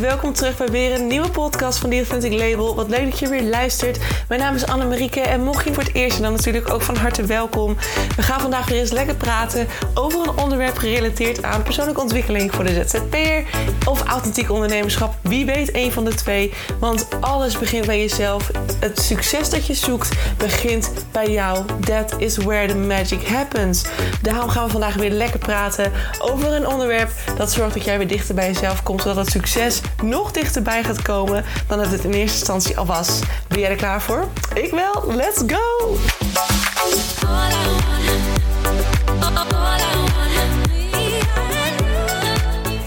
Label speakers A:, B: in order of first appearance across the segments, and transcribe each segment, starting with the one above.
A: welkom terug bij weer een nieuwe podcast van The Authentic Label. Wat leuk dat je weer luistert. Mijn naam is Anne Marieke en mocht je voor het eerst dan natuurlijk ook van harte welkom. We gaan vandaag weer eens lekker praten over een onderwerp gerelateerd aan persoonlijke ontwikkeling voor de ZZP'er of authentiek ondernemerschap. Wie weet een van de twee, want alles begint bij jezelf. Het succes dat je zoekt begint bij jou. That is where the magic happens. Daarom gaan we vandaag weer lekker praten over een onderwerp dat zorgt dat jij weer dichter bij jezelf komt, zodat het succes nog dichterbij gaat komen dan dat het in eerste instantie al was. Ben jij er klaar voor? Ik wel. Let's go!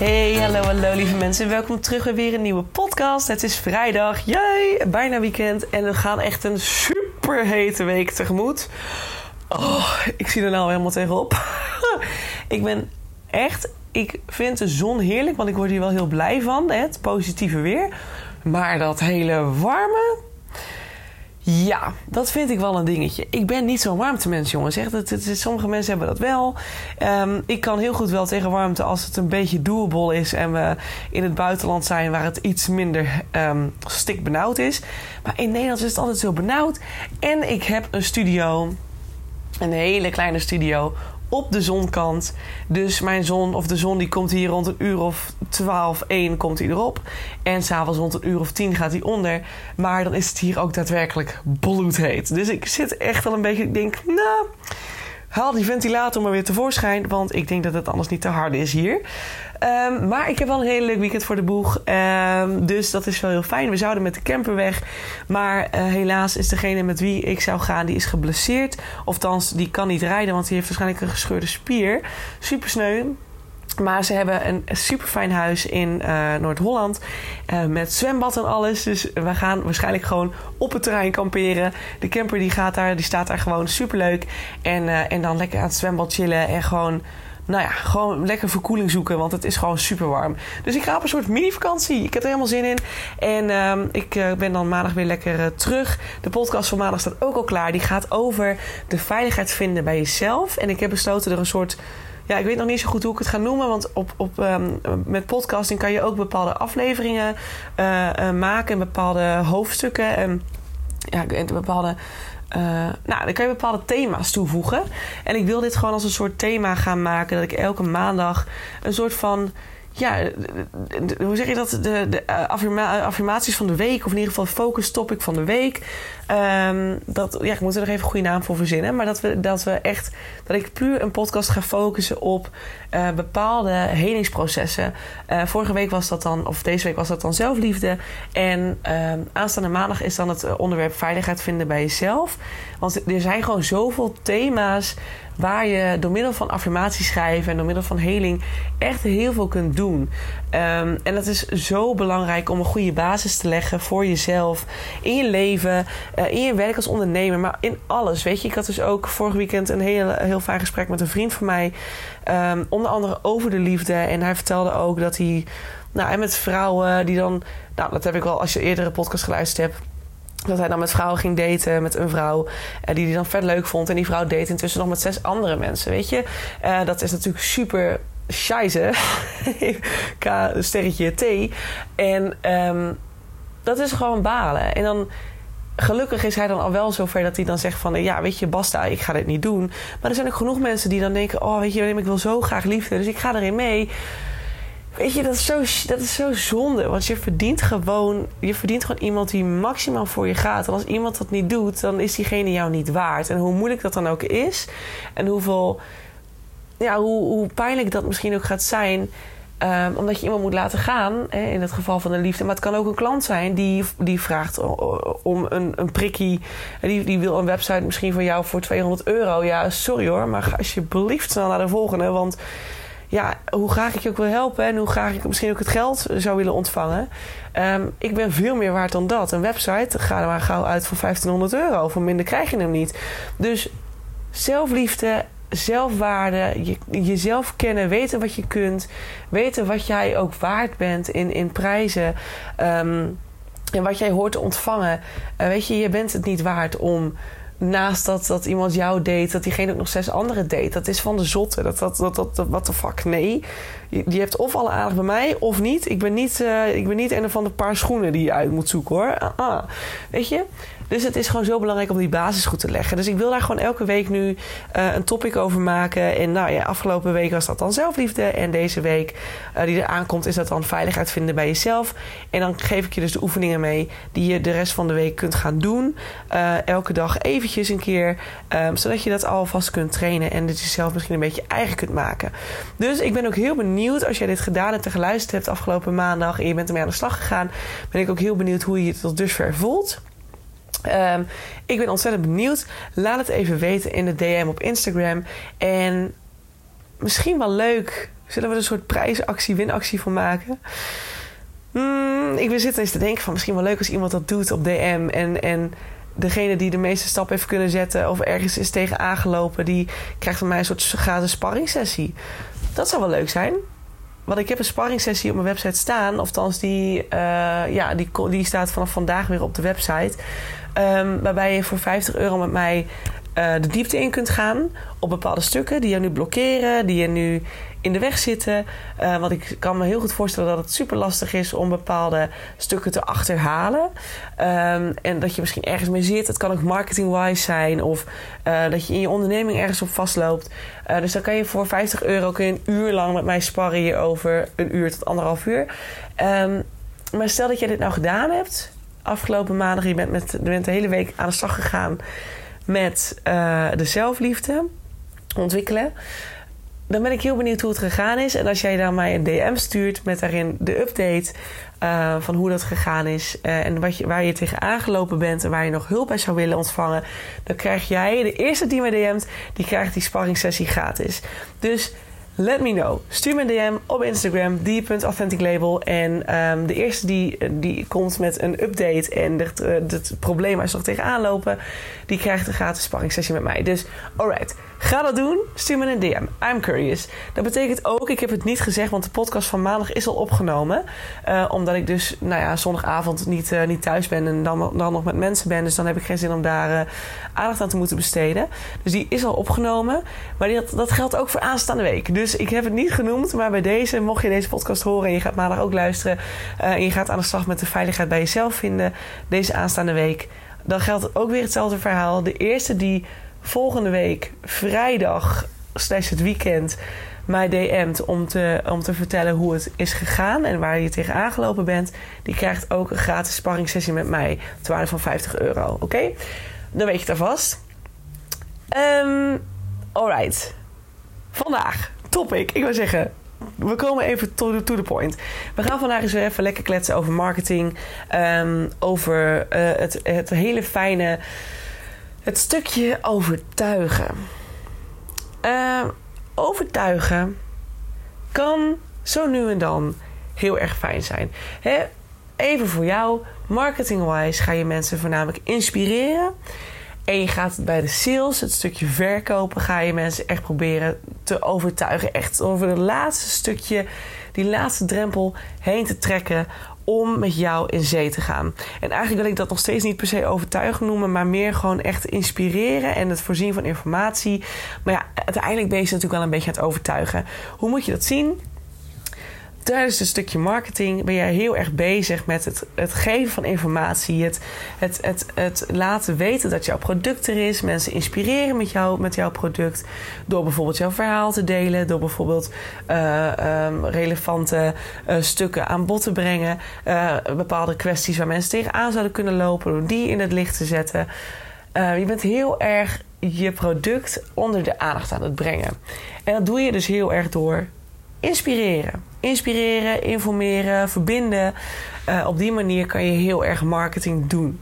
A: Hey, hallo, hallo lieve mensen. Welkom terug bij weer een nieuwe podcast. Het is vrijdag, jij, bijna weekend. En we gaan echt een super hete week tegemoet. Oh, ik zie er nou helemaal tegenop. ik ben echt ik vind de zon heerlijk, want ik word hier wel heel blij van. Het positieve weer. Maar dat hele warme. Ja, dat vind ik wel een dingetje. Ik ben niet zo'n warmtemens, jongens. Echt, het, het, sommige mensen hebben dat wel. Um, ik kan heel goed wel tegen warmte als het een beetje doable is en we in het buitenland zijn waar het iets minder um, stikbenauwd is. Maar in Nederland is het altijd zo benauwd. En ik heb een studio, een hele kleine studio op de zonkant. Dus mijn zon, of de zon, die komt hier rond een uur of 12, 1 komt hij erop. En s'avonds rond een uur of 10 gaat hij onder. Maar dan is het hier ook daadwerkelijk bloedheet. Dus ik zit echt al een beetje, ik denk, nou haal die ventilator maar weer tevoorschijn. Want ik denk dat het anders niet te hard is hier. Um, maar ik heb wel een hele leuk weekend voor de boeg. Um, dus dat is wel heel fijn. We zouden met de camper weg. Maar uh, helaas is degene met wie ik zou gaan, die is geblesseerd. Ofthans, die kan niet rijden, want die heeft waarschijnlijk een gescheurde spier. Super sneu. Maar ze hebben een super fijn huis in uh, Noord-Holland. Uh, met zwembad en alles. Dus we gaan waarschijnlijk gewoon op het terrein kamperen. De camper die gaat daar, die staat daar gewoon super leuk. En, en dan lekker aan het zwembad chillen. En gewoon, nou ja, gewoon lekker verkoeling zoeken. Want het is gewoon super warm. Dus ik ga op een soort mini-vakantie. Ik heb er helemaal zin in. En uh, ik ben dan maandag weer lekker terug. De podcast van maandag staat ook al klaar. Die gaat over de veiligheid vinden bij jezelf. En ik heb besloten er een soort ja, ik weet nog niet zo goed hoe ik het ga noemen. Want op, op, um, met podcasting kan je ook bepaalde afleveringen uh, maken. Bepaalde hoofdstukken. En ja, bepaalde. Uh, nou, dan kan je bepaalde thema's toevoegen. En ik wil dit gewoon als een soort thema gaan maken. Dat ik elke maandag een soort van ja, hoe zeg je dat? De, de affirma affirmaties van de week, of in ieder geval focus topic van de week. Um, dat, ja, ik moet er nog even een goede naam voor verzinnen. Maar dat we, dat we echt, dat ik puur een podcast ga focussen op uh, bepaalde helingsprocessen. Vorige week was dat dan, of deze week was dat dan zelfliefde. En uh, aanstaande maandag is dan het onderwerp veiligheid vinden bij jezelf. Want er zijn gewoon zoveel thema's waar je door middel van affirmaties schrijven en door middel van heling echt heel veel kunt doen. Um, en dat is zo belangrijk om een goede basis te leggen voor jezelf, in je leven, uh, in je werk als ondernemer, maar in alles. Weet je, ik had dus ook vorig weekend een heel, heel fijn gesprek met een vriend van mij, um, onder andere over de liefde. En hij vertelde ook dat hij, nou, en met vrouwen die dan, nou, dat heb ik wel als je eerdere podcast geluisterd hebt dat hij dan met vrouwen ging daten, met een vrouw uh, die hij dan vet leuk vond. En die vrouw date intussen nog met zes andere mensen, weet je. Uh, dat is natuurlijk super scheisse. K sterretje T. En um, dat is gewoon balen. En dan gelukkig is hij dan al wel zover dat hij dan zegt van... ja, weet je, basta, ik ga dit niet doen. Maar er zijn ook genoeg mensen die dan denken... oh, weet je, ik wil zo graag liefde, dus ik ga erin mee... Weet je, dat is, zo, dat is zo zonde. Want je verdient gewoon... Je verdient gewoon iemand die maximaal voor je gaat. En als iemand dat niet doet, dan is diegene jou niet waard. En hoe moeilijk dat dan ook is... en hoeveel... Ja, hoe, hoe pijnlijk dat misschien ook gaat zijn... Um, omdat je iemand moet laten gaan, hè, in het geval van een liefde. Maar het kan ook een klant zijn die, die vraagt om een, een prikkie. Die, die wil een website misschien van jou voor 200 euro. Ja, sorry hoor, maar alsjeblieft snel naar de volgende. Want ja, hoe graag ik je ook wil helpen en hoe graag ik misschien ook het geld zou willen ontvangen. Um, ik ben veel meer waard dan dat. Een website, ga er maar gauw uit voor 1500 euro. Voor minder krijg je hem niet. Dus zelfliefde zelfwaarde, je, jezelf kennen, weten wat je kunt, weten wat jij ook waard bent in, in prijzen. Um, En wat jij hoort te ontvangen, uh, weet je, je bent het niet waard om naast dat, dat iemand jou deed, dat diegene ook nog zes anderen deed. Dat is van de zotte. Dat, dat, dat, dat, what fuck? Nee. Je, hebt of alle aandacht bij mij of niet. Ik ben niet, uh, ik ben niet een van de paar schoenen die je uit moet zoeken hoor. Ah, ah. Weet je? Dus het is gewoon zo belangrijk om die basis goed te leggen. Dus ik wil daar gewoon elke week nu uh, een topic over maken. En nou ja, afgelopen week was dat dan zelfliefde. En deze week uh, die er aankomt, is dat dan veiligheid vinden bij jezelf. En dan geef ik je dus de oefeningen mee die je de rest van de week kunt gaan doen. Uh, elke dag eventjes een keer. Um, zodat je dat alvast kunt trainen. En dat je zelf misschien een beetje eigen kunt maken. Dus ik ben ook heel benieuwd als jij dit gedaan hebt en geluisterd hebt afgelopen maandag. En je bent ermee aan de slag gegaan. Ben ik ook heel benieuwd hoe je je tot dusver voelt. Um, ik ben ontzettend benieuwd. Laat het even weten in de DM op Instagram. En misschien wel leuk. Zullen we er een soort prijsactie, winactie van maken? Hmm, ik ben zitten eens te denken van misschien wel leuk als iemand dat doet op DM. En, en degene die de meeste stappen heeft kunnen zetten of ergens is tegen aangelopen, die krijgt van mij een soort gratis sparringssessie. Dat zou wel leuk zijn. Want ik heb een sparringssessie op mijn website staan. Althans, die, uh, ja, die, die staat vanaf vandaag weer op de website. Um, waarbij je voor 50 euro met mij uh, de diepte in kunt gaan op bepaalde stukken die je nu blokkeren, die je nu in de weg zitten. Uh, want ik kan me heel goed voorstellen dat het super lastig is om bepaalde stukken te achterhalen. Um, en dat je misschien ergens mee zit. Het kan ook marketing-wise zijn. Of uh, dat je in je onderneming ergens op vastloopt. Dus dan kan je voor 50 euro kun een uur lang met mij sparren hierover. Een uur tot anderhalf uur. Um, maar stel dat je dit nou gedaan hebt afgelopen maandag, je bent, met, je bent de hele week aan de slag gegaan met uh, de zelfliefde ontwikkelen. Dan ben ik heel benieuwd hoe het gegaan is. En als jij dan mij een DM stuurt met daarin de update uh, van hoe dat gegaan is. Uh, en wat je, waar je tegen aangelopen bent en waar je nog hulp bij zou willen ontvangen. Dan krijg jij, de eerste die mij DM't, die krijgt die sparringssessie gratis. Dus Let me know. Stuur me een DM op Instagram, die.authenticlabel. En um, de eerste die, die komt met een update en het, het probleem waar nog tegenaan lopen, die krijgt een gratis sparringssessie met mij. Dus, alright. Ga dat doen. Stuur me een DM. I'm curious. Dat betekent ook, ik heb het niet gezegd, want de podcast van maandag is al opgenomen. Uh, omdat ik dus, nou ja, zondagavond niet, uh, niet thuis ben en dan, dan nog met mensen ben. Dus dan heb ik geen zin om daar uh, aandacht aan te moeten besteden. Dus die is al opgenomen. Maar dat, dat geldt ook voor aanstaande week. Dus ik heb het niet genoemd. Maar bij deze, mocht je deze podcast horen en je gaat maandag ook luisteren. en je gaat aan de slag met de veiligheid bij jezelf vinden. Deze aanstaande week. Dan geldt ook weer hetzelfde verhaal. De eerste die volgende week vrijdag slash het weekend mij DM't om te, om te vertellen hoe het is gegaan en waar je tegen aangelopen bent, die krijgt ook een gratis sparringssessie met mij. Het waarde van 50 euro. Oké? Dan weet je het alvast. Um, alright. Vandaag, topic. Ik wil zeggen, we komen even to, to the point. We gaan vandaag eens even lekker kletsen over marketing. Um, over uh, het, het hele fijne het stukje overtuigen. Uh, overtuigen kan zo nu en dan heel erg fijn zijn. Hè? Even voor jou, marketing-wise ga je mensen voornamelijk inspireren. En je gaat bij de sales, het stukje verkopen, ga je mensen echt proberen te overtuigen. Echt over het laatste stukje, die laatste drempel heen te trekken om met jou in zee te gaan. En eigenlijk wil ik dat nog steeds niet per se overtuigen noemen, maar meer gewoon echt inspireren en het voorzien van informatie. Maar ja, uiteindelijk ben je natuurlijk wel een beetje aan het overtuigen. Hoe moet je dat zien? Tijdens een stukje marketing ben jij heel erg bezig met het, het geven van informatie. Het, het, het, het laten weten dat jouw product er is. Mensen inspireren met, met jouw product. Door bijvoorbeeld jouw verhaal te delen. Door bijvoorbeeld uh, um, relevante uh, stukken aan bod te brengen. Uh, bepaalde kwesties waar mensen tegenaan zouden kunnen lopen. Door die in het licht te zetten. je bent heel erg je product onder de aandacht aan het brengen. En dat doe je dus heel erg door inspireren. Inspireren, informeren, verbinden. Uh, op die manier kan je heel erg marketing doen.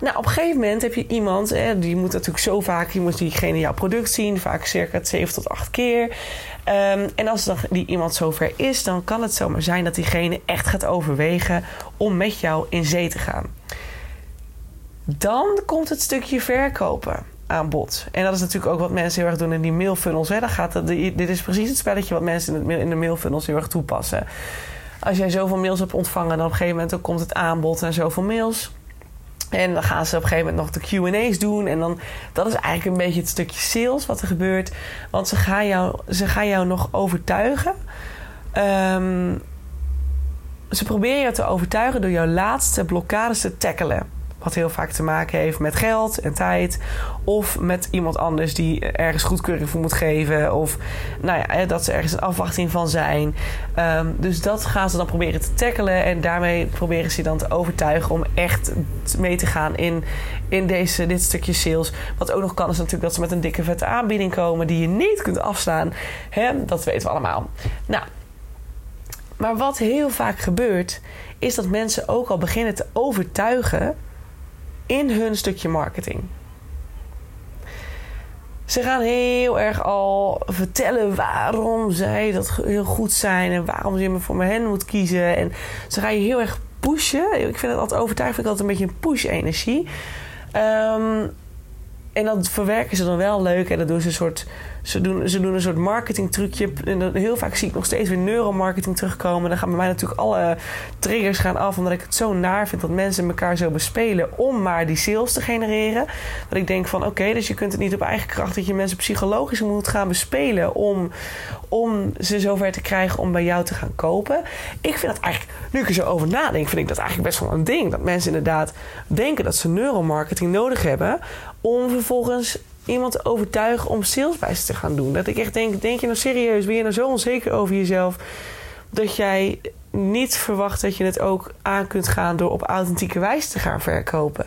A: Nou, op een gegeven moment heb je iemand, hè, die moet natuurlijk zo vaak, je moet diegene jouw product zien, vaak circa 7 tot 8 keer. Um, en als die iemand zover is, dan kan het zomaar zijn dat diegene echt gaat overwegen om met jou in zee te gaan. Dan komt het stukje verkopen aanbod. En dat is natuurlijk ook wat mensen heel erg doen in die mailfunnels. Hè. Gaat het, dit is precies het spelletje wat mensen in, de mailfunnels heel erg toepassen. als jij zoveel mails hebt ontvangen, dan op een gegeven moment komt het aanbod en zoveel mails. En dan gaan ze op een gegeven moment nog de QA's doen. En dan, dat is eigenlijk een beetje het stukje sales wat er gebeurt. Want ze gaan jou, ze gaan jou nog overtuigen. Um, ze proberen je te overtuigen door jouw laatste blokkades te tackelen. Wat heel vaak te maken heeft met geld en tijd. Of met iemand anders die ergens goedkeuring voor moet geven. Of nou ja, dat ze ergens een afwachting van zijn. Um, dus dat gaan ze dan proberen te tackelen. En daarmee proberen ze dan te overtuigen om echt mee te gaan in, in deze, dit stukje sales. Wat ook nog kan is natuurlijk dat ze met een dikke vette aanbieding komen die je niet kunt afslaan. Hè? Dat weten we allemaal. Nou, maar wat heel vaak gebeurt, is dat mensen ook al beginnen te overtuigen in hun stukje marketing. Ze gaan heel erg al vertellen waarom zij dat heel goed zijn en waarom je me voor me hen moet kiezen. En ze gaan je heel erg pushen. Ik vind het altijd overtuigend, ik altijd een beetje een push-energie. Um, en dat verwerken ze dan wel leuk. En dat doen ze een soort. Ze doen, ze doen een soort marketing trucje. En heel vaak zie ik nog steeds weer neuromarketing terugkomen. Dan gaan bij mij natuurlijk alle triggers gaan af. Omdat ik het zo naar vind dat mensen elkaar zo bespelen om maar die sales te genereren. Dat ik denk van oké, dus je kunt het niet op eigen kracht dat je mensen psychologisch moet gaan bespelen om, om ze zover te krijgen om bij jou te gaan kopen. Ik vind dat eigenlijk, nu ik er zo over nadenk, vind ik dat eigenlijk best wel een ding. Dat mensen inderdaad denken dat ze neuromarketing nodig hebben om vervolgens iemand overtuigen om sales te gaan doen. Dat ik echt denk, denk je nou serieus, ben je nou zo onzeker over jezelf... dat jij niet verwacht dat je het ook aan kunt gaan... door op authentieke wijze te gaan verkopen.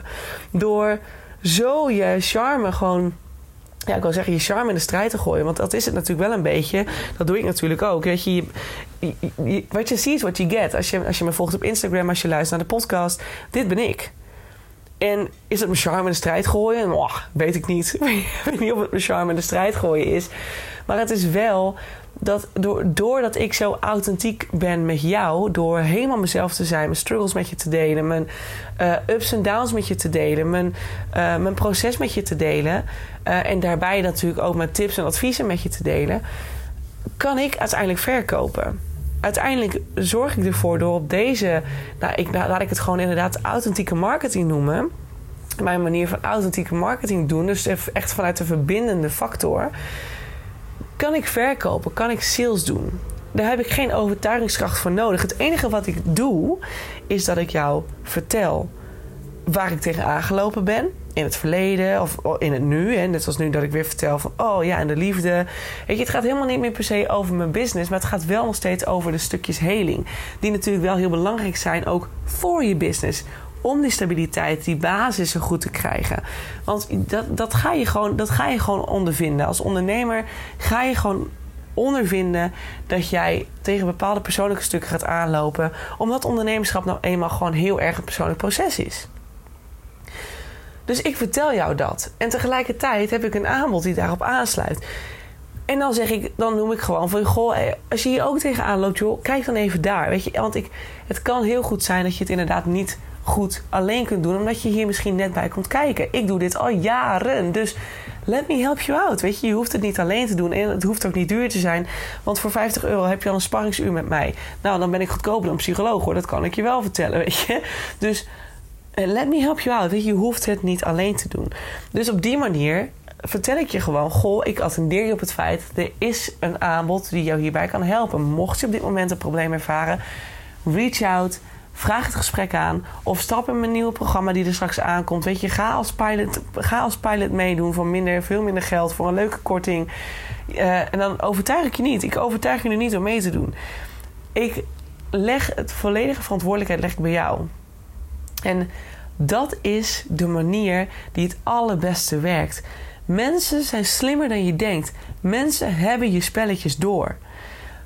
A: Door zo je charme gewoon ja, ik wil zeggen, je charme in de strijd te gooien. Want dat is het natuurlijk wel een beetje. Dat doe ik natuurlijk ook. Weet je, wat je ziet, wat je get. Als je, als je me volgt op Instagram, als je luistert naar de podcast. Dit ben ik. En is het mijn charme in de strijd gooien? Oh, weet ik niet. ik weet niet of het mijn charme in de strijd gooien is. Maar het is wel dat doordat ik zo authentiek ben met jou, door helemaal mezelf te zijn, mijn struggles met je te delen, mijn uh, ups en downs met je te delen, mijn, uh, mijn proces met je te delen, uh, en daarbij natuurlijk ook mijn tips en adviezen met je te delen, kan ik uiteindelijk verkopen uiteindelijk zorg ik ervoor door op deze, nou, ik, nou, laat ik het gewoon inderdaad authentieke marketing noemen. Mijn manier van authentieke marketing doen, dus echt vanuit de verbindende factor, kan ik verkopen, kan ik sales doen. Daar heb ik geen overtuigingskracht voor nodig. Het enige wat ik doe, is dat ik jou vertel waar ik tegen aangelopen ben in het verleden of in het nu. Hè, net zoals nu dat ik weer vertel van, oh ja, en de liefde. Weet je, het gaat helemaal niet meer per se over mijn business, maar het gaat wel nog steeds over de stukjes heling. Die natuurlijk wel heel belangrijk zijn, ook voor je business. Om die stabiliteit, die basis zo goed te krijgen. Want dat, dat, ga je gewoon, dat ga je gewoon ondervinden. Als ondernemer ga je gewoon ondervinden dat jij tegen bepaalde persoonlijke stukken gaat aanlopen. Omdat ondernemerschap nou eenmaal gewoon heel erg een persoonlijk proces is. Dus ik vertel jou dat. En tegelijkertijd heb ik een aanbod die daarop aansluit. En dan zeg ik, dan noem ik gewoon van goh, als je hier ook tegenaan loopt, joh, kijk dan even daar. Weet je, want ik, het kan heel goed zijn dat je het inderdaad niet goed alleen kunt doen, omdat je hier misschien net bij komt kijken. Ik doe dit al jaren, dus let me help you out. Weet je, je hoeft het niet alleen te doen en het hoeft ook niet duur te zijn, want voor 50 euro heb je al een sparringsuur met mij. Nou, dan ben ik goedkoper dan psycholoog hoor, dat kan ik je wel vertellen, weet je. Dus let me help you out. Je hoeft het niet alleen te doen. Dus op die manier vertel ik je gewoon: Goh, ik attendeer je op het feit. Er is een aanbod die jou hierbij kan helpen. Mocht je op dit moment een probleem ervaren, reach out. Vraag het gesprek aan. Of stap in mijn nieuwe programma die er straks aankomt. Weet je, ga als pilot, ga als pilot meedoen voor minder, veel minder geld. Voor een leuke korting. Uh, en dan overtuig ik je niet. Ik overtuig je nu niet om mee te doen. Ik leg het volledige verantwoordelijkheid leg ik bij jou. En dat is de manier die het allerbeste werkt. Mensen zijn slimmer dan je denkt. Mensen hebben je spelletjes door.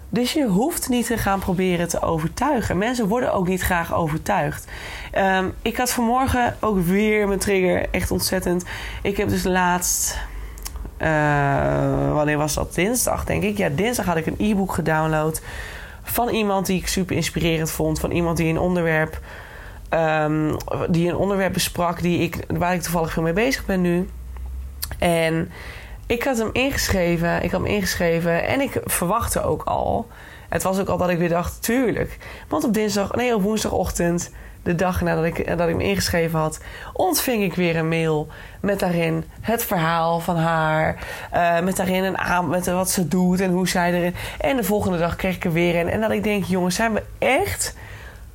A: Dus je hoeft niet te gaan proberen te overtuigen. Mensen worden ook niet graag overtuigd. Um, ik had vanmorgen ook weer mijn trigger. Echt ontzettend. Ik heb dus laatst. Uh, wanneer was dat? Dinsdag, denk ik. Ja, dinsdag had ik een e-book gedownload. Van iemand die ik super inspirerend vond. Van iemand die een onderwerp Um, die een onderwerp besprak die ik, waar ik toevallig veel mee bezig ben nu. En ik had hem ingeschreven. Ik had hem ingeschreven en ik verwachtte ook al. Het was ook al dat ik weer dacht, tuurlijk. Want op dinsdag, nee, op woensdagochtend, de dag nadat ik, dat ik me ingeschreven had, ontving ik weer een mail met daarin het verhaal van haar. Uh, met daarin een aan, met wat ze doet en hoe zij erin. En de volgende dag kreeg ik er weer een. En dat ik denk, jongens, zijn we echt.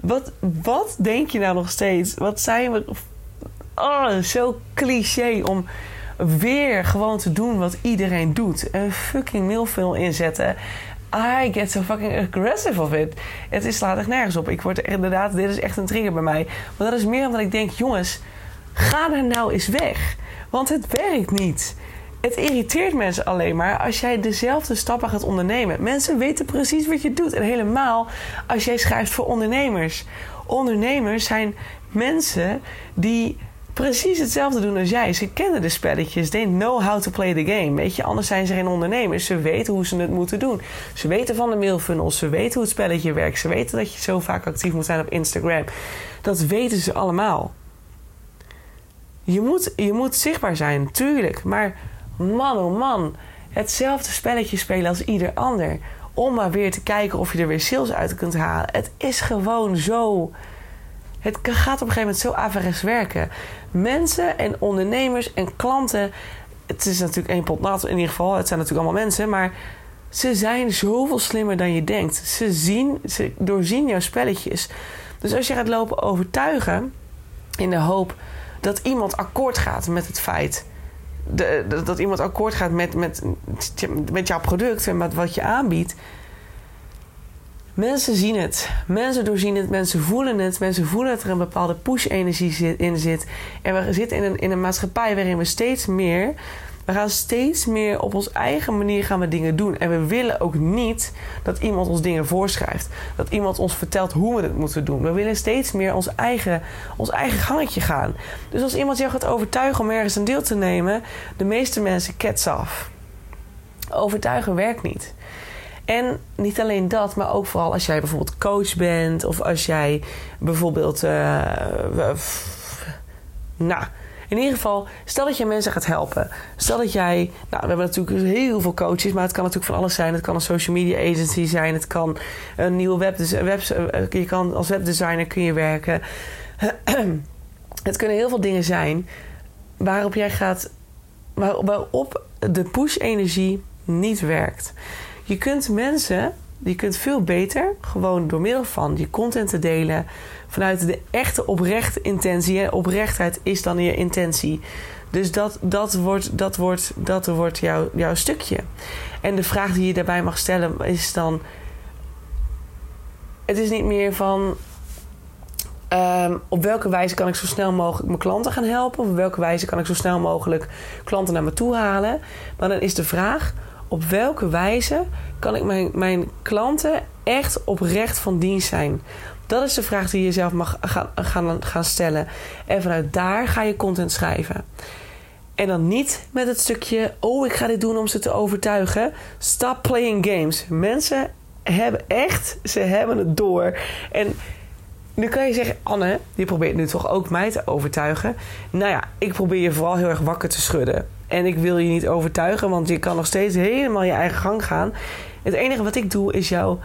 A: Wat, wat denk je nou nog steeds? Wat zijn we. Oh, zo cliché om weer gewoon te doen wat iedereen doet. Een fucking mailfilm inzetten. I get so fucking aggressive of it. Het is slaat echt nergens op. Ik word inderdaad, dit is echt een trigger bij mij. Maar dat is meer omdat ik denk, jongens, ga er nou eens weg. Want het werkt niet. Het irriteert mensen alleen maar als jij dezelfde stappen gaat ondernemen. Mensen weten precies wat je doet. En helemaal als jij schrijft voor ondernemers. Ondernemers zijn mensen die precies hetzelfde doen als jij. Ze kennen de spelletjes. They know how to play the game. Weet je, anders zijn ze geen ondernemers. Ze weten hoe ze het moeten doen. Ze weten van de mailfunnels. Ze weten hoe het spelletje werkt. Ze weten dat je zo vaak actief moet zijn op Instagram. Dat weten ze allemaal. Je moet, je moet zichtbaar zijn, tuurlijk. Maar man, oh man. Hetzelfde spelletje spelen als ieder ander. Om maar weer te kijken of je er weer sales uit kunt halen. Het is gewoon zo het gaat op een gegeven moment zo averechts werken. Mensen en ondernemers en klanten. Het is natuurlijk één pot nat in ieder geval. Het zijn natuurlijk allemaal mensen. Maar ze zijn zoveel slimmer dan je denkt. Ze, zien, ze doorzien jouw spelletjes. Dus als je gaat lopen overtuigen. in de hoop dat iemand akkoord gaat met het feit. Dat iemand akkoord gaat met, met, met jouw product en met wat je aanbiedt Mensen zien het. Mensen doorzien het. Mensen voelen het. Mensen voelen dat er een bepaalde push-energie in zit. En we zitten in een, in een maatschappij waarin we steeds meer. We gaan steeds meer op onze eigen manier gaan we dingen doen. En we willen ook niet dat iemand ons dingen voorschrijft. Dat iemand ons vertelt hoe we het moeten doen. We willen steeds meer ons eigen, ons eigen gangetje gaan. Dus als iemand jou gaat overtuigen om ergens een deel te nemen, de meeste mensen kets af. Overtuigen werkt niet. En niet alleen dat, maar ook vooral als jij bijvoorbeeld coach bent of als jij bijvoorbeeld. Uh, nou, in ieder geval, stel dat je mensen gaat helpen. Stel dat jij. Nou, we hebben natuurlijk heel veel coaches, maar het kan natuurlijk van alles zijn. Het kan een social media agency zijn, het kan een nieuwe web. web je kan als webdesigner kun je werken. het kunnen heel veel dingen zijn waarop jij gaat. waarop de push-energie niet werkt. Je kunt mensen, je kunt veel beter gewoon door middel van je content te delen vanuit de echte oprechte intentie. Hè? Oprechtheid is dan je intentie. Dus dat, dat wordt, dat wordt, dat wordt jouw, jouw stukje. En de vraag die je daarbij mag stellen is dan: het is niet meer van. Um, op welke wijze kan ik zo snel mogelijk mijn klanten gaan helpen? Of op welke wijze kan ik zo snel mogelijk klanten naar me toe halen? Maar dan is de vraag: op welke wijze kan ik mijn, mijn klanten echt oprecht van dienst zijn? Dat is de vraag die je jezelf mag gaan, gaan, gaan stellen. En vanuit daar ga je content schrijven. En dan niet met het stukje: oh, ik ga dit doen om ze te overtuigen. Stop playing games. Mensen hebben echt, ze hebben het door. En nu kan je zeggen: Anne, die probeert nu toch ook mij te overtuigen. Nou ja, ik probeer je vooral heel erg wakker te schudden. En ik wil je niet overtuigen, want je kan nog steeds helemaal je eigen gang gaan. Het enige wat ik doe is jou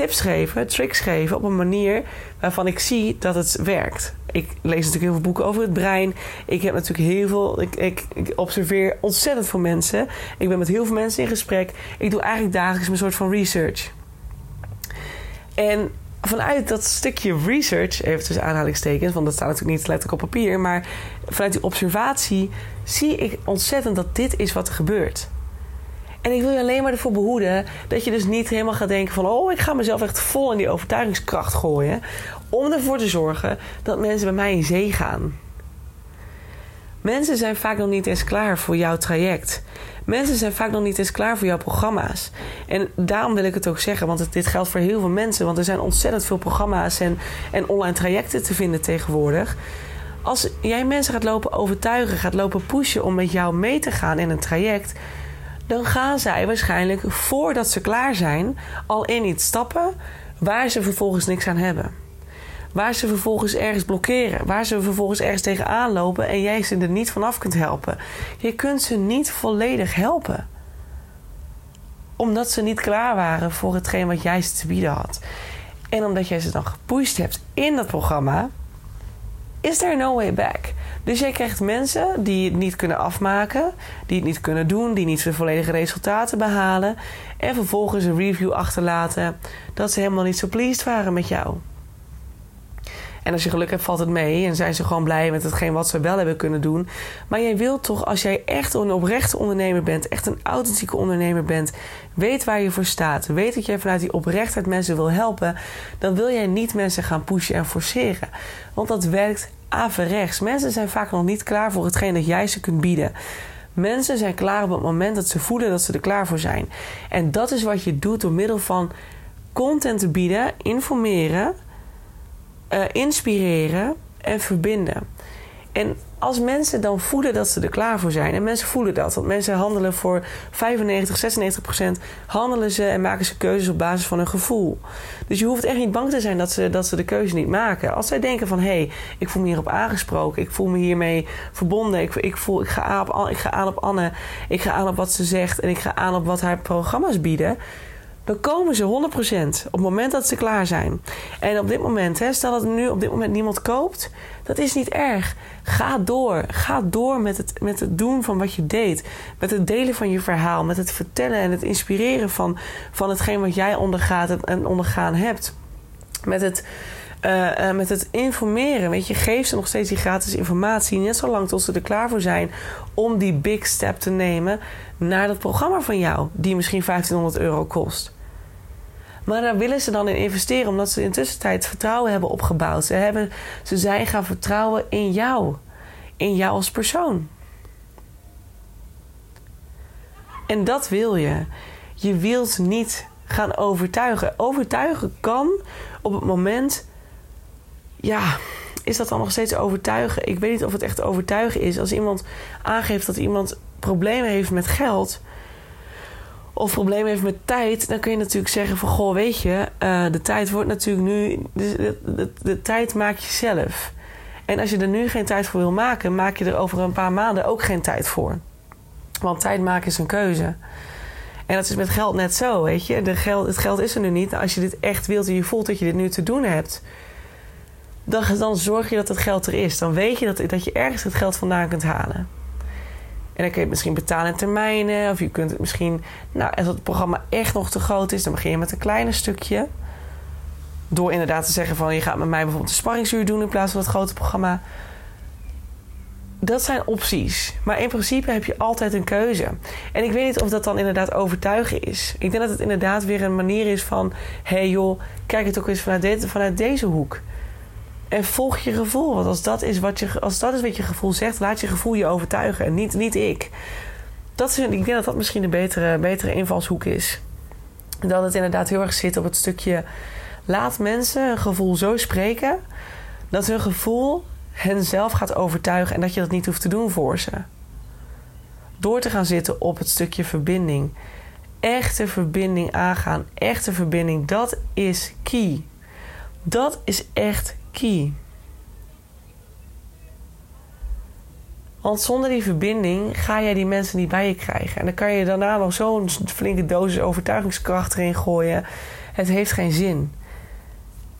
A: tips geven, tricks geven op een manier waarvan ik zie dat het werkt. Ik lees natuurlijk heel veel boeken over het brein. Ik heb natuurlijk heel veel. Ik, ik, observeer ontzettend veel mensen. Ik ben met heel veel mensen in gesprek. Ik doe eigenlijk dagelijks een soort van research. En vanuit dat stukje research, even tussen aanhalingstekens, want dat staat natuurlijk niet letterlijk op papier, maar vanuit die observatie zie ik ontzettend dat dit is wat er gebeurt. En ik wil je alleen maar ervoor behoeden dat je dus niet helemaal gaat denken van... oh, ik ga mezelf echt vol in die overtuigingskracht gooien... om ervoor te zorgen dat mensen bij mij in zee gaan. Mensen zijn vaak nog niet eens klaar voor jouw traject. Mensen zijn vaak nog niet eens klaar voor jouw programma's. En daarom wil ik het ook zeggen, want dit geldt voor heel veel mensen. Want er zijn ontzettend veel programma's en, en online trajecten te vinden tegenwoordig. Als jij mensen gaat lopen overtuigen, gaat lopen pushen om met jou mee te gaan in een traject, dan gaan zij waarschijnlijk voordat ze klaar zijn al in iets stappen waar ze vervolgens niks aan hebben. Waar ze vervolgens ergens blokkeren. Waar ze vervolgens ergens tegenaan lopen en jij ze er niet vanaf kunt helpen. Je kunt ze niet volledig helpen. Omdat ze niet klaar waren voor hetgeen wat jij ze te bieden had. En omdat jij ze dan gepusht hebt in dat programma, is there no way back. Dus jij krijgt mensen die het niet kunnen afmaken, die het niet kunnen doen, die niet de volledige resultaten behalen. En vervolgens een review achterlaten dat ze helemaal niet zo pleased waren met jou. En als je geluk hebt, valt het mee en zijn ze gewoon blij met hetgeen wat ze wel hebben kunnen doen. Maar jij wilt toch, als jij echt een oprechte ondernemer bent, echt een authentieke ondernemer bent, weet waar je voor staat, weet dat jij vanuit die oprechtheid mensen wil helpen, dan wil jij niet mensen gaan pushen en forceren. Want dat werkt averechts. Mensen zijn vaak nog niet klaar voor hetgeen dat jij ze kunt bieden. Mensen zijn klaar op het moment dat ze voelen dat ze er klaar voor zijn. En dat is wat je doet door middel van content te bieden, informeren uh, inspireren en verbinden. En als mensen dan voelen dat ze er klaar voor zijn, en mensen voelen dat, want mensen handelen voor 95, 96 procent, handelen ze en maken ze keuzes op basis van hun gevoel. Dus je hoeft echt niet bang te zijn dat ze, dat ze de keuze niet maken. Als zij denken van hé, hey, ik voel me hierop aangesproken, ik voel me hiermee verbonden, ik, ik, voel, ik, ga aan op, ik ga aan op Anne, ik ga aan op wat ze zegt en ik ga aan op wat haar programma's bieden dan komen ze 100% op het moment dat ze klaar zijn. En op dit moment, hè, stel dat nu op dit moment niemand koopt, dat is niet erg. Ga door. Ga door met het, met het doen van wat je deed. Met het delen van je verhaal. Met het vertellen en het inspireren van, van hetgeen wat jij ondergaat en ondergaan hebt. Met het. Uh, uh, met het informeren. Weet je, geef ze nog steeds die gratis informatie. Net zolang tot ze er klaar voor zijn om die big step te nemen naar dat programma van jou, die misschien 1500 euro kost. Maar daar willen ze dan in investeren, omdat ze intussen tijd vertrouwen hebben opgebouwd. Ze, hebben, ze zijn gaan vertrouwen in jou, in jou als persoon. En dat wil je. Je wilt niet gaan overtuigen. Overtuigen kan op het moment. Ja, is dat dan nog steeds overtuigen? Ik weet niet of het echt overtuigen is. Als iemand aangeeft dat iemand problemen heeft met geld of problemen heeft met tijd, dan kun je natuurlijk zeggen van goh, weet je, uh, de tijd wordt natuurlijk nu, de, tijd maak je zelf. En als je er nu geen tijd voor wil maken, maak je er over een paar maanden ook geen tijd voor. Want tijd maken is een keuze. En dat is met geld net zo, weet je. De geld, het geld is er nu niet. Als je dit echt wilt en je voelt dat je dit nu te doen hebt, dan, dan zorg je dat het geld er is. Dan weet je dat, dat je ergens het geld vandaan kunt halen. En dan kun je het misschien betalen in termijnen. Of je kunt het misschien, nou, als het programma echt nog te groot is, dan begin je met een kleiner stukje. Door inderdaad te zeggen van je gaat met mij bijvoorbeeld een sparringsuur doen in plaats van het grote programma. Dat zijn opties. Maar in principe heb je altijd een keuze. En ik weet niet of dat dan inderdaad overtuigen is. Ik denk dat het inderdaad weer een manier is van: hé hey joh, kijk het ook eens vanuit, vanuit deze hoek. En volg je gevoel. Want als dat is wat je, als dat is wat je gevoel zegt, laat je gevoel je overtuigen. En niet, niet ik. Dat is, ik denk dat dat misschien een betere, betere invalshoek is. Dat het inderdaad heel erg zit op het stukje. Laat mensen hun gevoel zo spreken. Dat hun gevoel hen zelf gaat overtuigen. En dat je dat niet hoeft te doen voor ze. Door te gaan zitten op het stukje verbinding. Echte verbinding aangaan. Echte verbinding. Dat is key. Dat is echt key. Want zonder die verbinding ga jij die mensen niet bij je krijgen. En dan kan je daarna nog zo'n flinke dosis overtuigingskracht erin gooien. Het heeft geen zin.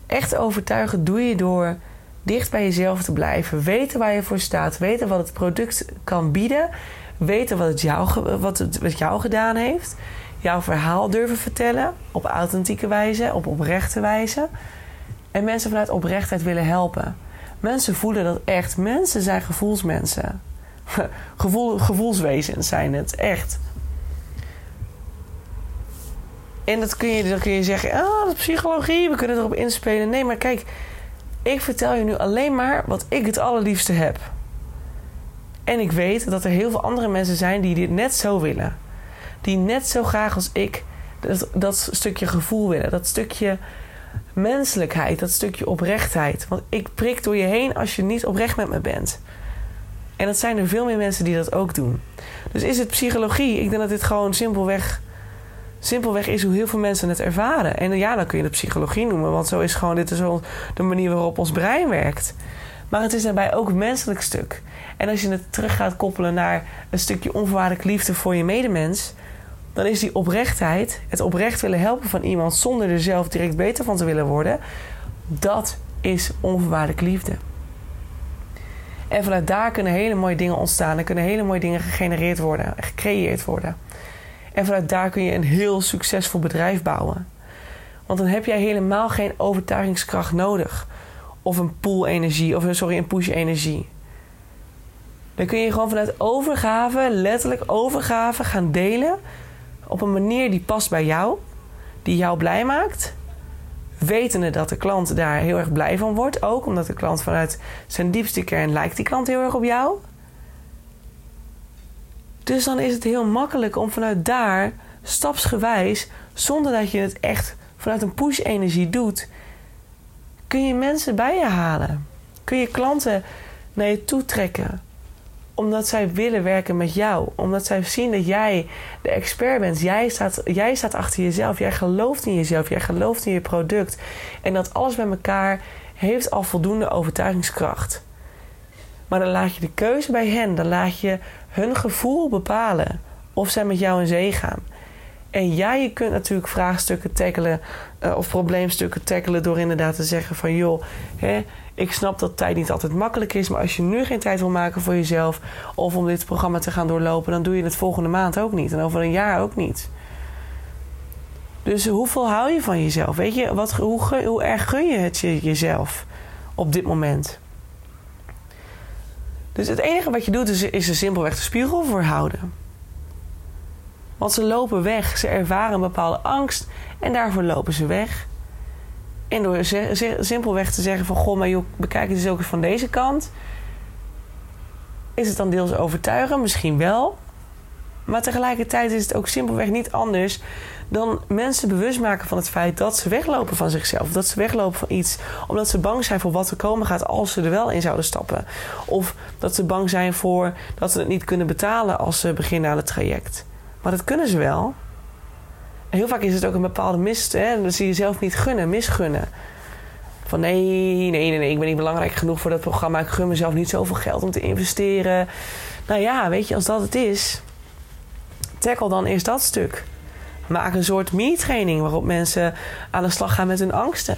A: Echt overtuigen doe je door dicht bij jezelf te blijven. Weten waar je voor staat. Weten wat het product kan bieden. Weten wat het jou, wat het, wat jou gedaan heeft. Jouw verhaal durven vertellen. Op authentieke wijze. Op oprechte wijze. En mensen vanuit oprechtheid willen helpen. Mensen voelen dat echt. Mensen zijn gevoelsmensen. Gevoel, gevoelswezens zijn het, echt. En dat kun je, dan kun je zeggen, ah, dat is psychologie, we kunnen erop inspelen. Nee, maar kijk, ik vertel je nu alleen maar wat ik het allerliefste heb. En ik weet dat er heel veel andere mensen zijn die dit net zo willen. Die net zo graag als ik dat, dat stukje gevoel willen. Dat stukje menselijkheid, dat stukje oprechtheid. Want ik prik door je heen als je niet oprecht met me bent. En dat zijn er veel meer mensen die dat ook doen. Dus is het psychologie? Ik denk dat dit gewoon simpelweg, simpelweg is hoe heel veel mensen het ervaren. En ja, dan kun je het psychologie noemen, want zo is gewoon dit is de manier waarop ons brein werkt. Maar het is daarbij ook een menselijk stuk. En als je het terug gaat koppelen naar een stukje onvoorwaardelijke liefde voor je medemens, dan is die oprechtheid, het oprecht willen helpen van iemand zonder er zelf direct beter van te willen worden, dat is onvoorwaardelijke liefde. En vanuit daar kunnen hele mooie dingen ontstaan. Er kunnen hele mooie dingen gegenereerd worden, gecreëerd worden. En vanuit daar kun je een heel succesvol bedrijf bouwen. Want dan heb jij helemaal geen overtuigingskracht nodig. Of een pool energie, of sorry, een push energie. Dan kun je gewoon vanuit overgave, letterlijk overgave, gaan delen op een manier die past bij jou, die jou blij maakt. Wetende dat de klant daar heel erg blij van wordt. Ook omdat de klant vanuit zijn diepste kern lijkt die klant heel erg op jou. Dus dan is het heel makkelijk om vanuit daar stapsgewijs, zonder dat je het echt vanuit een push-energie doet, kun je mensen bij je halen. Kun je klanten naar je toe trekken omdat zij willen werken met jou. Omdat zij zien dat jij de expert bent. Jij staat, jij staat achter jezelf. Jij gelooft in jezelf. Jij gelooft in je product. En dat alles bij elkaar heeft al voldoende overtuigingskracht. Maar dan laat je de keuze bij hen. Dan laat je hun gevoel bepalen of zij met jou in zee gaan. En ja, je kunt natuurlijk vraagstukken tackelen uh, of probleemstukken tackelen door inderdaad te zeggen van joh, hè, ik snap dat tijd niet altijd makkelijk is, maar als je nu geen tijd wil maken voor jezelf of om dit programma te gaan doorlopen, dan doe je het volgende maand ook niet en over een jaar ook niet. Dus hoeveel hou je van jezelf? Weet je, wat, hoe, erg gun je het je, jezelf op dit moment? Dus het enige wat je doet is, is er simpelweg de spiegel voor houden. Want ze lopen weg, ze ervaren een bepaalde angst en daarvoor lopen ze weg. En door simpelweg te zeggen van... Goh, maar joh, bekijk het eens ook eens van deze kant. Is het dan deels overtuigen? Misschien wel. Maar tegelijkertijd is het ook simpelweg niet anders... dan mensen bewust maken van het feit dat ze weglopen van zichzelf. Dat ze weglopen van iets. Omdat ze bang zijn voor wat er komen gaat als ze er wel in zouden stappen. Of dat ze bang zijn voor dat ze het niet kunnen betalen als ze beginnen aan het traject. Maar dat kunnen ze wel heel vaak is het ook een bepaalde mist. Hè? Dat zie je niet gunnen, misgunnen. Van nee, nee, nee, nee, ik ben niet belangrijk genoeg voor dat programma. Ik gun mezelf niet zoveel geld om te investeren. Nou ja, weet je, als dat het is, tackle dan eerst dat stuk. Maak een soort mini-training waarop mensen aan de slag gaan met hun angsten.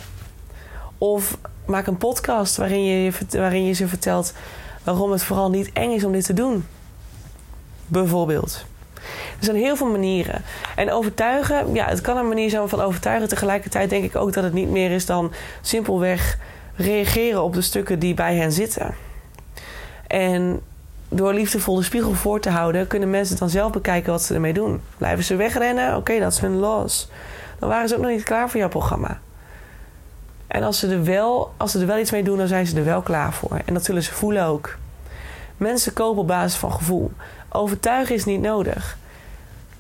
A: Of maak een podcast waarin je, waarin je ze vertelt waarom het vooral niet eng is om dit te doen. Bijvoorbeeld. Er zijn heel veel manieren. En overtuigen, ja, het kan een manier zijn van overtuigen. Tegelijkertijd denk ik ook dat het niet meer is dan simpelweg reageren op de stukken die bij hen zitten. En door liefdevol de spiegel voor te houden, kunnen mensen dan zelf bekijken wat ze ermee doen. Blijven ze wegrennen? Oké, dat is hun los. Dan waren ze ook nog niet klaar voor jouw programma. En als ze, er wel, als ze er wel iets mee doen, dan zijn ze er wel klaar voor. En dat zullen ze voelen ook. Mensen kopen op basis van gevoel. Overtuigen is niet nodig.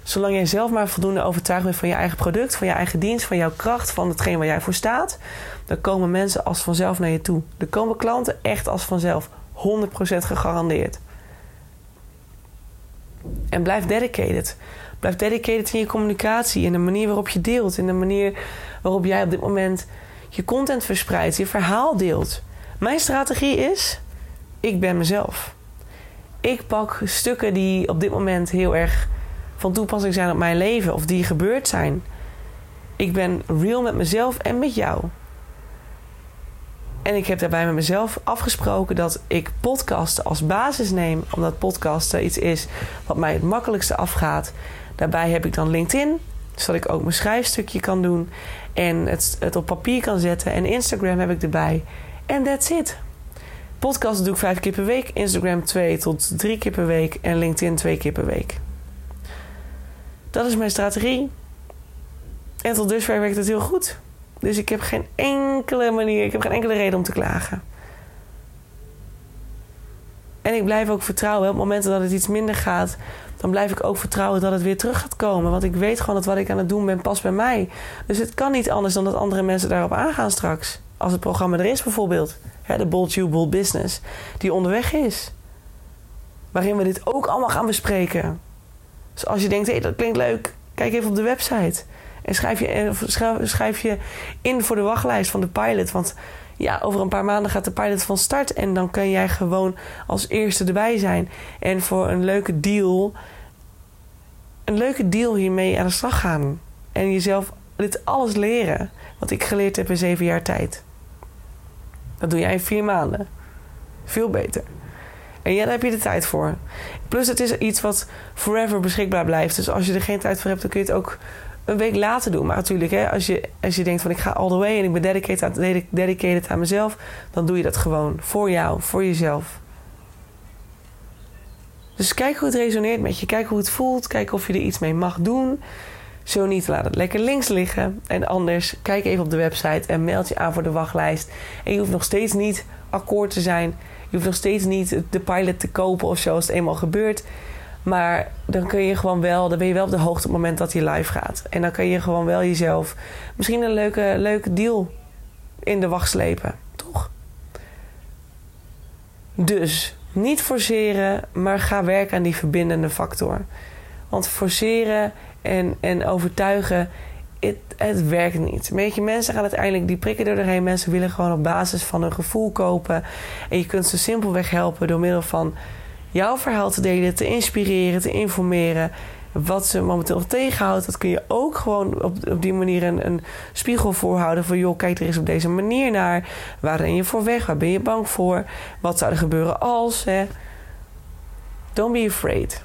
A: Zolang jij zelf maar voldoende overtuigd bent van je eigen product, van je eigen dienst, van jouw kracht, van hetgeen waar jij voor staat, dan komen mensen als vanzelf naar je toe. Er komen klanten echt als vanzelf. 100% gegarandeerd. En blijf dedicated. Blijf dedicated in je communicatie, in de manier waarop je deelt, in de manier waarop jij op dit moment je content verspreidt, je verhaal deelt. Mijn strategie is: ik ben mezelf. Ik pak stukken die op dit moment heel erg van toepassing zijn op mijn leven of die gebeurd zijn. Ik ben real met mezelf en met jou. En ik heb daarbij met mezelf afgesproken dat ik podcasten als basis neem, omdat podcasten iets is wat mij het makkelijkste afgaat. Daarbij heb ik dan LinkedIn, zodat ik ook mijn schrijfstukje kan doen en het, op papier kan zetten. En Instagram heb ik erbij. En that's it. Podcasten doe ik vijf keer per week, Instagram twee tot drie keer per week en LinkedIn twee keer per week. Dat is mijn strategie. En tot dusver werkt het heel goed. Dus ik heb geen enkele manier, ik heb geen enkele reden om te klagen. En ik blijf ook vertrouwen. Op momenten dat het iets minder gaat, dan blijf ik ook vertrouwen dat het weer terug gaat komen. Want ik weet gewoon dat wat ik aan het doen ben past bij mij. Dus het kan niet anders dan dat andere mensen daarop aangaan straks. Als het programma er is bijvoorbeeld. de Bold You Bold Business. Die onderweg is. Waarin we dit ook allemaal gaan bespreken. Dus als je denkt, hé, hey, dat klinkt leuk, kijk even op de website. En schrijf je, eh, schrijf je in voor de wachtlijst van de pilot. Want ja, over een paar maanden gaat de pilot van start. En dan kan jij gewoon als eerste erbij zijn. En voor een leuke deal een leuke deal hiermee aan de slag gaan. En jezelf dit alles leren. Wat ik geleerd heb in zeven jaar tijd. Dat doe jij in vier maanden. Veel beter. En ja, daar heb je de tijd voor. Plus, het is iets wat forever beschikbaar blijft. Dus als je er geen tijd voor hebt, dan kun je het ook een week later doen. Maar natuurlijk, hè, als, je, als je denkt van ik ga all the way en ik ben dedicated aan, dedicated aan mezelf, dan doe je dat gewoon voor jou, voor jezelf. Dus kijk hoe het resoneert met je. Kijk hoe het voelt. Kijk of je er iets mee mag doen. Zo niet, laat het lekker links liggen. En anders, kijk even op de website en meld je aan voor de wachtlijst. En je hoeft nog steeds niet akkoord te zijn. Je hoeft nog steeds niet de pilot te kopen of zo als het eenmaal gebeurt. Maar dan kun je gewoon wel, dan ben je wel op de hoogte op het moment dat hij live gaat. En dan kun je gewoon wel jezelf misschien een leuke, leuke deal in de wacht slepen. Toch? Dus niet forceren, maar ga werken aan die verbindende factor. Want forceren en, en overtuigen, het, het werkt niet. Weet je, mensen gaan uiteindelijk die prikken er doorheen. Mensen willen gewoon op basis van hun gevoel kopen. En je kunt ze simpelweg helpen door middel van jouw verhaal te delen, te inspireren, te informeren. Wat ze momenteel nog tegenhoudt, dat kun je ook gewoon op, op die manier een, een spiegel voorhouden. Van joh, kijk er eens op deze manier naar. Waar ben je voor weg? Waar ben je bang voor? Wat zou er gebeuren als? Hè? Don't be afraid.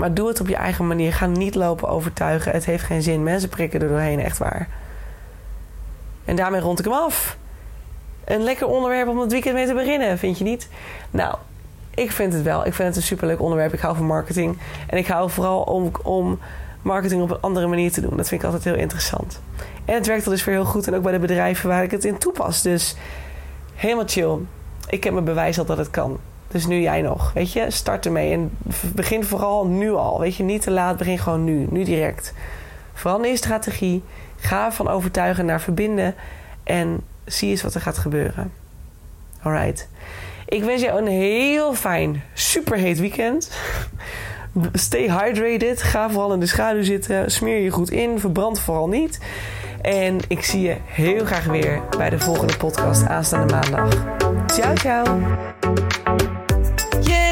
A: Maar doe het op je eigen manier. Ga niet lopen overtuigen. Het heeft geen zin. Mensen prikken er doorheen, echt waar. En daarmee rond ik hem af. Een lekker onderwerp om het weekend mee te beginnen, vind je niet? Nou, ik vind het wel. Ik vind het een superleuk onderwerp. Ik hou van marketing. En ik hou vooral om, om marketing op een andere manier te doen. Dat vind ik altijd heel interessant. En het werkt al dus weer heel goed. En ook bij de bedrijven waar ik het in toepas. Dus helemaal chill. Ik heb mijn bewijs al dat het kan. Dus nu jij nog. Weet je, start ermee. En begin vooral nu al. Weet je, niet te laat. Begin gewoon nu. Nu direct. Verander je strategie. Ga van overtuigen naar verbinden. En zie eens wat er gaat gebeuren. Alright. Ik wens je een heel fijn, superheet weekend. Stay hydrated. Ga vooral in de schaduw zitten. Smeer je goed in. Verbrand vooral niet. En ik zie je heel graag weer bij de volgende podcast aanstaande maandag. Ciao, ciao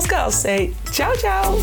A: Girls Girls Say. Tchau, tchau!